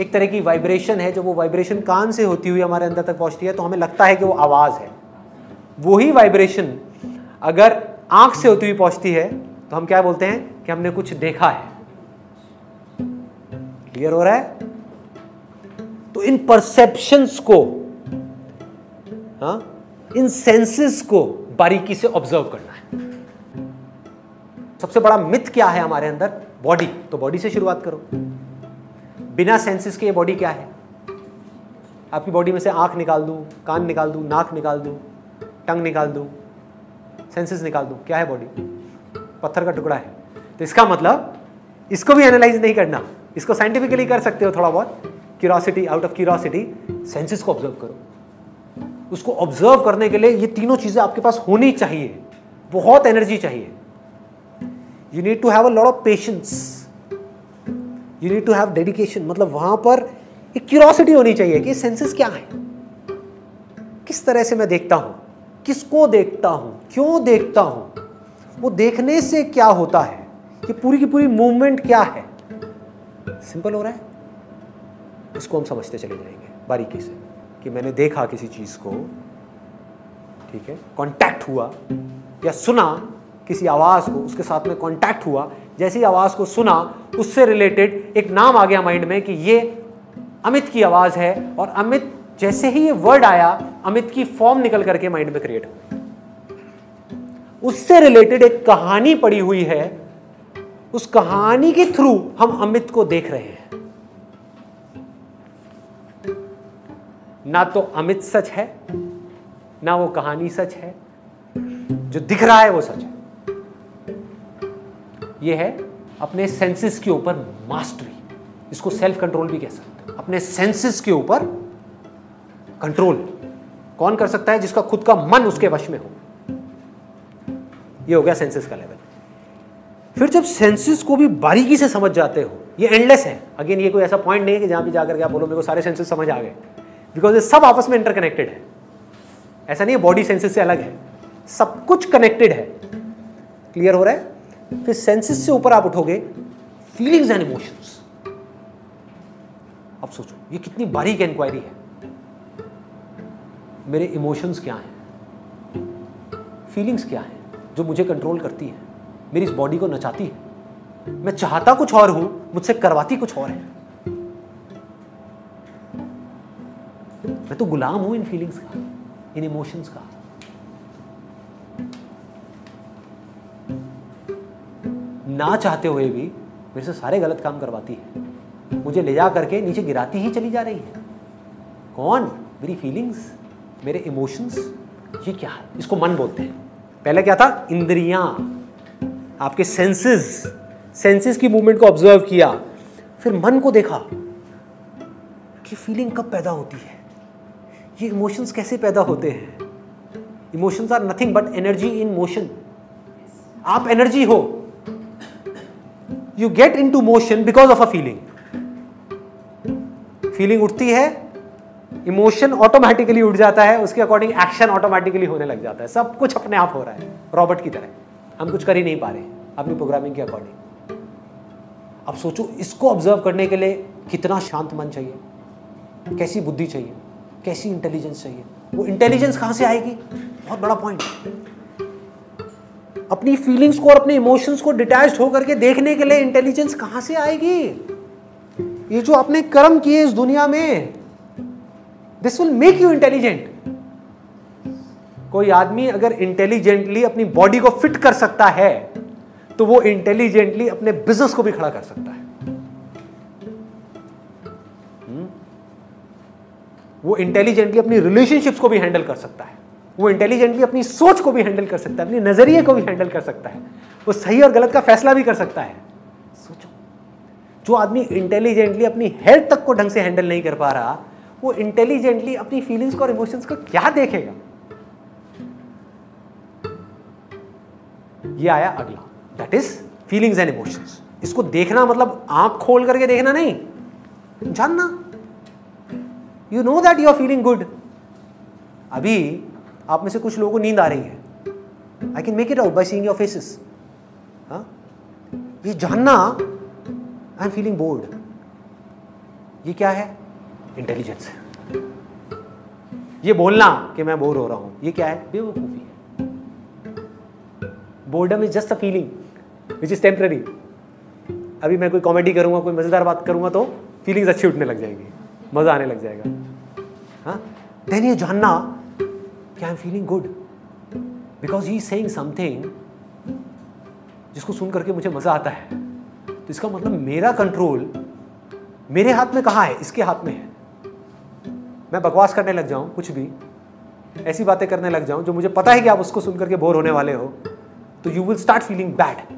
एक तरह की वाइब्रेशन है जो वो वाइब्रेशन कान से होती हुई हमारे अंदर तक पहुँचती है तो हमें लगता है कि वो आवाज़ है। वही वाइब्रेशन अगर आँख से होती हुई पहुँचती है तो हम क्या बोलते हैं कि हमने कुछ देखा है। क्लियर हो रहा है? तो इन परसेप्शंस को, हा? इन सेंसेस को बारीकी से ऑब्ज़र्व करना है। सबसे बड़ा मिथ क्या है हमारे अंदर? बॉडी तो बॉडी से शुरुआत करो। बिना सेंसेस के ये बॉडी क्या है? आपकी बॉडी में से आँख निकाल दूँ, कान निकाल दूँ, नाक निकाल दूँ, टंग निकाल दूँ सेंसेस निकाल दूँ, क्या है बॉडी पत्थर का टुकड़ा है। तो इसका मतलब इसको भी एनालाइज नहीं करना। इसको साइंटिफिकली कर सकते हो थोड़ा बहुत। Curiosity out of curiosity senses को ऑब्ज़र्व करो। उसको ऑब्ज़र्व करने के लिए ये तीनों चीज़ें आपके पास होनी चाहिए। बहुत एनर्जी चाहिए। You need to have a lot of patience you need to have dedication मतलब वहाँ पर एक क्यूरोसिटी होनी चाहिए कि सेंसेस क्या है? किस तरह से मैं देखता हूँ? किसको देखता हूँ? क्यों देखता हूँ? वो देखने से क्या होता है? कि पूरी की पूरी मूवमेंट क्या है? सिंपल हो रहा है? इसको हम समझते चले जाएँगे, बारीकी से, कि मैंने देखा किसी चीज़ को, ठीक है? कांटेक्ट हुआ या सुना किसी आवाज़ को, उसके साथ में कांटेक्ट हुआ जैसी आवाज़ को सुना, उससे रिलेटेड एक नाम आ गया माइंड में कि ये अमित की आवाज़ है और अमित, जैसे ही ये वर्ड आया, अमित की फॉर्म निकल करके माइंड में क्रिएट उससे रिलेटेड एक कहानी पड़ी हुई है। उस कहानी के थ्रू हम अमित को देख रहे हैं। ना तो अमित सच है, ना वो कहानी सच है। जो दिख रहा है वो सच है। ये है अपने सेंसेस के ऊपर मास्टरी इसको सेल्फ कंट्रोल भी कह सकते हैं। अपने सेंसेस के ऊपर कंट्रोल कौन कर सकता है जिसका खुद का मन उसके वश में हो? ये हो गया सेंसेस का लेवल फिर जब सेंसेस को भी बारीकी से समझ जाते हो, ये एंडलेस है। अगेन ये कोई ऐसा पॉइंट नहीं है कि जहाँ भी जाकर के आप बोलो, मेरे को सारे सेंसेस समझ आ गए। बिकॉज़ ये सब आपस में इंटरकनेक्टेड है। ऐसा नहीं है बॉडी सेंसेस से अलग है। सब कुछ कनेक्टेड है। क्लियर हो रहा है? फिर सेंसेस से ऊपर आप उठोगे फीलिंग्स एंड इमोशंस अब सोचो, ये कितनी बारीक इंक्वायरी है। मेरे इमोशंस क्या हैं? फीलिंग्स क्या हैं? जो मुझे कंट्रोल करती है। मेरी इस बॉडी को नचाती है। मैं चाहता कुछ और हूँ, मुझसे करवाती कुछ और है। मैं तो गुलाम हूँ इन फीलिंग्स का, इन इमोशंस का। ना चाहते हुए भी मेरे से सारे गलत काम करवाती है। मुझे ले जा करके नीचे गिराती ही चली जा रही है। कौन? मेरी फीलिंग्स मेरे इमोशंस ये क्या है? इसको मन बोलते हैं। पहले क्या था? इंद्रियाँ। आपके सेंसेस सेंसेस की मूवमेंट को ऑब्ज़र्व किया। फिर मन को देखा कि फीलिंग कब पैदा होती है? ये इमोशंस कैसे पैदा होते हैं? Emotions are nothing but energy in motion आप एनर्जी हो। Get in to motion because of a feeling feeling उठती है इमोशन ऑटोमेटिकली उठ जाता है, उसके अकॉर्डिंग एक्शन ऑटोमेटिकली होने लग जाता है। सब कुछ अपने आप हो रहा है रॉबर्ट की तरह। हम कुछ कर ही नहीं पा रहे, अपनी प्रोग्रामिंग के अकॉर्डिंग अब सोचो, इसको ऑब्ज़र्व करने के लिए कितना शांत मन चाहिए, कैसी बुद्धि चाहिए, कैसी इंटेलिजेंस चाहिए। वो इंटेलिजेंस कहाँ से आएगी? बहुत बड़ा पॉइंट अपनी फीलिंग्स को और अपने इमोशंस को डिटैच होकर के देखने के लिए इंटेलिजेंस कहाँ से आएगी? ये जो आपने कर्म किए इस दुनिया में this will make you intelligent कोई आदमी अगर इंटेलिजेंटली अपनी बॉडी को फिट कर सकता है तो वो इंटेलिजेंटली अपने बिज़नेस को भी खड़ा कर सकता है। वो इंटेलिजेंटली अपनी रिलेशनशिप्स को भी हैंडल कर सकता है। वो इंटेलिजेंटली अपनी सोच को भी हैंडल कर सकता है, अपने नज़रिए को भी हैंडल कर सकता है। वो सही और गलत का फैसला भी कर सकता है। सोचो, जो आदमी इंटेलिजेंटली अपनी हेल्थ तक को ढंग से हैंडल नहीं कर पा रहा, वो इंटेलिजेंटली अपनी फीलिंग्स को और इमोशंस को क्या देखेगा? ये आया अगला। That is feelings and emotions इसको देखना मतलब आँख खोल करके देखना नहीं। जानना। You know that you are feeling good अभी आप में से कुछ लोगों को नींद आ रही है। I can make it out by seeing your faces ये जानना आई एम फीलिंग बोर्ड ये क्या है? इंटेलिजेंस ये बोलना कि मैं बोर हो रहा हूँ। ये क्या है? बेवकूफ़ी है। Boredom is just a feeling which is temporary अभी मैं कोई कॉमेडी करूँगा, कोई मज़ेदार बात करूँगा तो फीलिंग्स अच्छी उठने लग जाएँगी। मज़ा आने लग जाएगा। हाँ? देन ये जानना कि I am feeling good because he saying something जिसको सुन करके मुझे मज़ा आता है। तो इसका मतलब मेरा कंट्रोल मेरे हाथ में कहाँ है? इसके हाथ में है। मैं बकवास करने लग जाऊँ, कुछ भी, ऐसी बातें करने लग जाऊँ जो मुझे पता है कि आप उसको सुन करके बोर होने वाले हो तो you will start feeling bad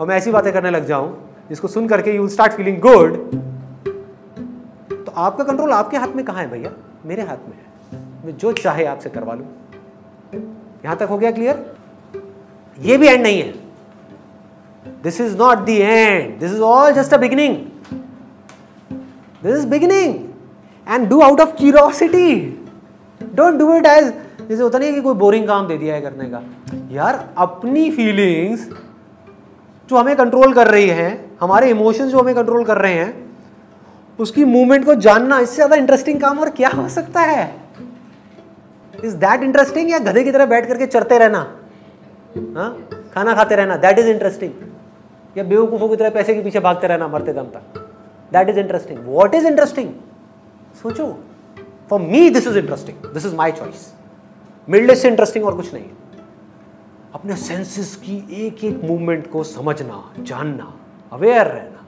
और मैं ऐसी बातें करने लग जाऊँ जिसको सुन करके you will start feeling good आपका कंट्रोल आपके हाथ में कहाँ है भैया? मेरे हाथ में है। मैं जो चाहे आपसे करवा लूँ। यहाँ तक हो गया क्लियर ये भी एंड नहीं है। This is not the end this is all just a beginning this is beginning and do out of curiosity don't do it as जैसे होता नहीं कि कोई बोरिंग काम दे दिया है करने का। यार, अपनी फीलिंग्स जो हमें कंट्रोल कर रही है, हमारे इमोशंस जो हमें कंट्रोल कर रहे हैं उसकी मूवमेंट को जानना इससे ज़्यादा इंटरेस्टिंग काम और क्या हो सकता है? इज़ दैट इंटरेस्टिंग या गधे की तरह बैठ करके चढ़ते रहना? हाँ? खाना खाते रहना दैट इज़ इंटरेस्टिंग या बेवकूफ़ों की तरह पैसे के पीछे भागते रहना, मरते दम तक. That is interesting what is interesting सोचो. For me this is interesting this is my choice middle से इंटरेस्टिंग और कुछ नहीं. अपने सेंसेस की एक एक मूवमेंट को समझना, जानना अवेयर रहना.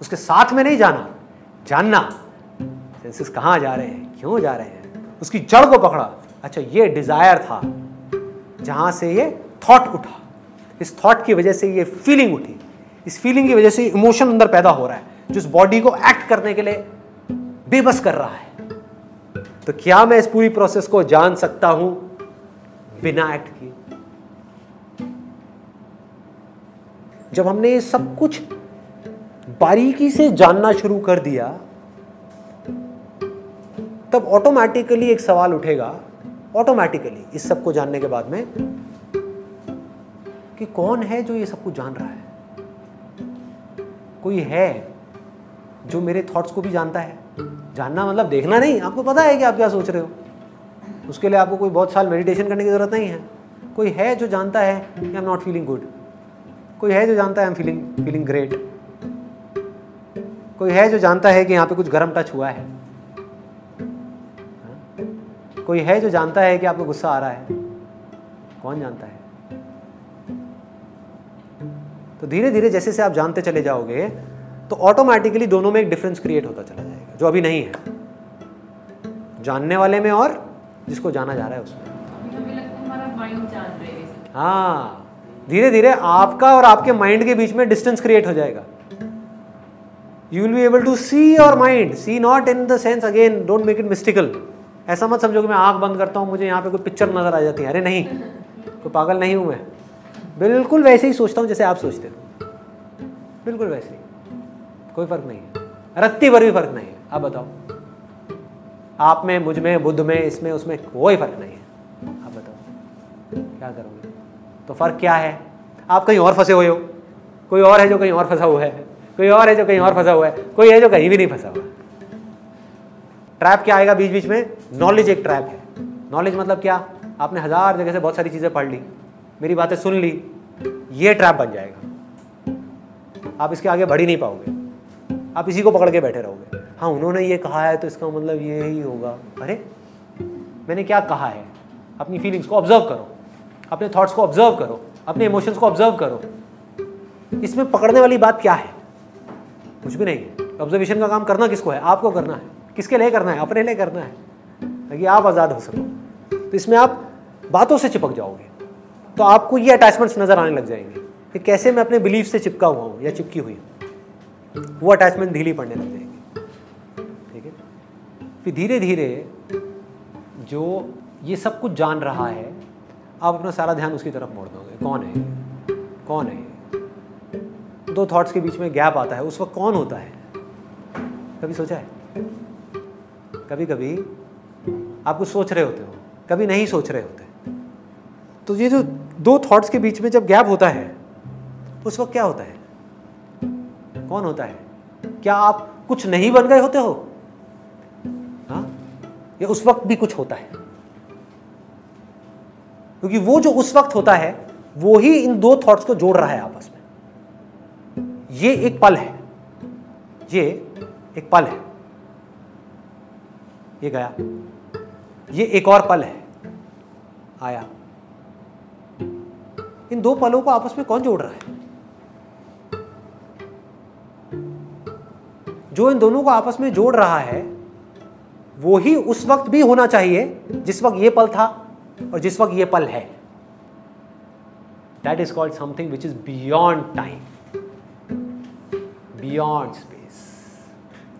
उसके साथ में नहीं जाना. जानना। सेंसेस कहाँ जा रहे हैं? क्यों जा रहे हैं? उसकी जड़ को पकड़ा। अच्छा ये डिज़ायर था, जहाँ से ये थॉट उठा। इस थॉट की वजह से ये फीलिंग उठी। इस फीलिंग की वजह से इमोशन अंदर पैदा हो रहा है, जो इस बॉडी को एक्ट करने के लिए बेबस कर रहा है। तो क्या मैं इस पूरी प्रोसेस को जान सकता हूँ? बिना एक्ट किए। जब हमने ये सब कुछ बारीकी से जानना शुरू कर दिया, तब ऑटोमेटिकली एक सवाल उठेगा ऑटोमेटिकली इस सबको जानने के बाद में कि कौन है जो ये सब कुछ जान रहा है? कोई है जो मेरे थॉट्स को भी जानता है? जानना मतलब देखना नहीं, आपको पता है कि आप क्या सोच रहे हो? उसके लिए आपको कोई बहुत साल मेडिटेशन करने की ज़रूरत नहीं है। कोई है जो जानता है I am not feeling good कोई है जो जानता है I am feeling feeling great कोई है जो जानता है कि यहाँ पे कुछ गर्म टच हुआ है? कोई है जो जानता है कि आपको गुस्सा आ रहा है? कौन जानता है? तो धीरे धीरे जैसे से आप जानते चले जाओगे तो ऑटोमेटिकली दोनों में एक डिफरेंस क्रिएट होता चला जाएगा, जो अभी नहीं है। जानने वाले में और जिसको जाना जा रहा है उसमें। है है। हाँ धीरे धीरे आपका और आपके माइंड के बीच में डिस्टेंस क्रिएट हो जाएगा। You will be able to see your mind see not in the sense again don't make it mystical ऐसा मत समझो कि मैं आँख बंद करता हूँ, मुझे यहाँ पे कोई पिक्चर नज़र आ जाती है। अरे नहीं, कोई पागल नहीं हूँ मैं। बिल्कुल वैसे ही सोचता हूँ जैसे आप सोचते हो। बिल्कुल वैसे ही। कोई फ़र्क नहीं है। रत्ती भर भी फ़र्क नहीं है। आप बताओ। आप में, मुझमें, बुद्ध में, इसमें, उसमें कोई फ़र्क नहीं है। आप बताओ। क्या करोगे? तो फ़र्क क्या है? आप कहीं और फंसे हुए हो। कोई और है जो कहीं और फंसा हुआ है? कोई और है जो कहीं और फंसा हुआ है? कोई है जो कहीं भी नहीं फंसा हुआ? ट्रैप क्या आएगा बीच बीच में? नॉलेज एक ट्रैप है। नॉलेज मतलब क्या? आपने हज़ार जगह से बहुत सारी चीज़ें पढ़ ली, मेरी बातें सुन ली, ये ट्रैप बन जाएगा। आप इसके आगे बढ़ ही नहीं पाओगे। आप इसी को पकड़ के बैठे रहोगे। हाँ उन्होंने ये कहा है तो इसका मतलब ये ही होगा। अरे, मैंने क्या कहा है? अपनी फीलिंग्स को ऑब्ज़र्व करो। अपने थॉट्स को ऑब्ज़र्व करो। अपने इमोशंस को ऑब्ज़र्व करो। इसमें पकड़ने वाली बात क्या है? कुछ भी नहीं है। ऑब्जर्वेशन का काम करना किसको है? आपको करना है। किसके लिए करना है? अपने लिए करना है। ताकि आप आज़ाद हो सको। तो इसमें आप बातों से चिपक जाओगे। तो आपको ये अटैचमेंट्स नज़र आने लग जाएँगे। कि कैसे मैं अपने बिलीफ से चिपका हुआ हूँ या चिपकी हुई हूँ। वो अटैचमेंट ढीली पड़ने लग जाएँगे। ठीक है? फिर धीरे धीरे जो ये सब कुछ जान रहा है, आप अपना सारा ध्यान उसकी तरफ़ मोड़ दोगे। कौन है? कौन है? दो थॉट्स के बीच में गैप आता है, उस वक्त कौन होता है? कभी सोचा है? कभी कभी आप कुछ सोच रहे होते हो, कभी नहीं सोच रहे होते। तो ये जो दो थॉट्स के बीच में जब गैप होता है, उस वक्त क्या होता है? कौन होता है? क्या आप कुछ नहीं बन गए होते हो? हाँ? या उस वक्त भी कुछ होता है? क्योंकि वो जो उस वक्त होता है, वो ही इन दो थॉट्स को जोड़ रहा है आपस में। ये एक पल है। ये एक पल है। ये गया। ये एक और पल है। आया। इन दो पलों को आपस में कौन जोड़ रहा है? जो इन दोनों को आपस में जोड़ रहा है, वो ही उस वक्त भी होना चाहिए जिस वक्त ये पल था और जिस वक्त ये पल है। That is called something which is beyond time beyond space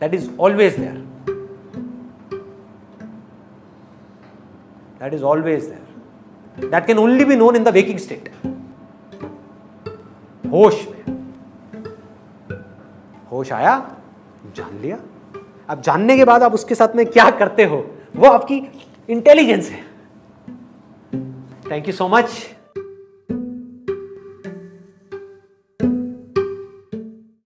that is always there that is always there that can only be known in the waking state होश में। होश आया? जान लिया। अब जानने के बाद आप उसके साथ में क्या करते हो? वो आपकी इंटेलिजेंस है। Thank you so much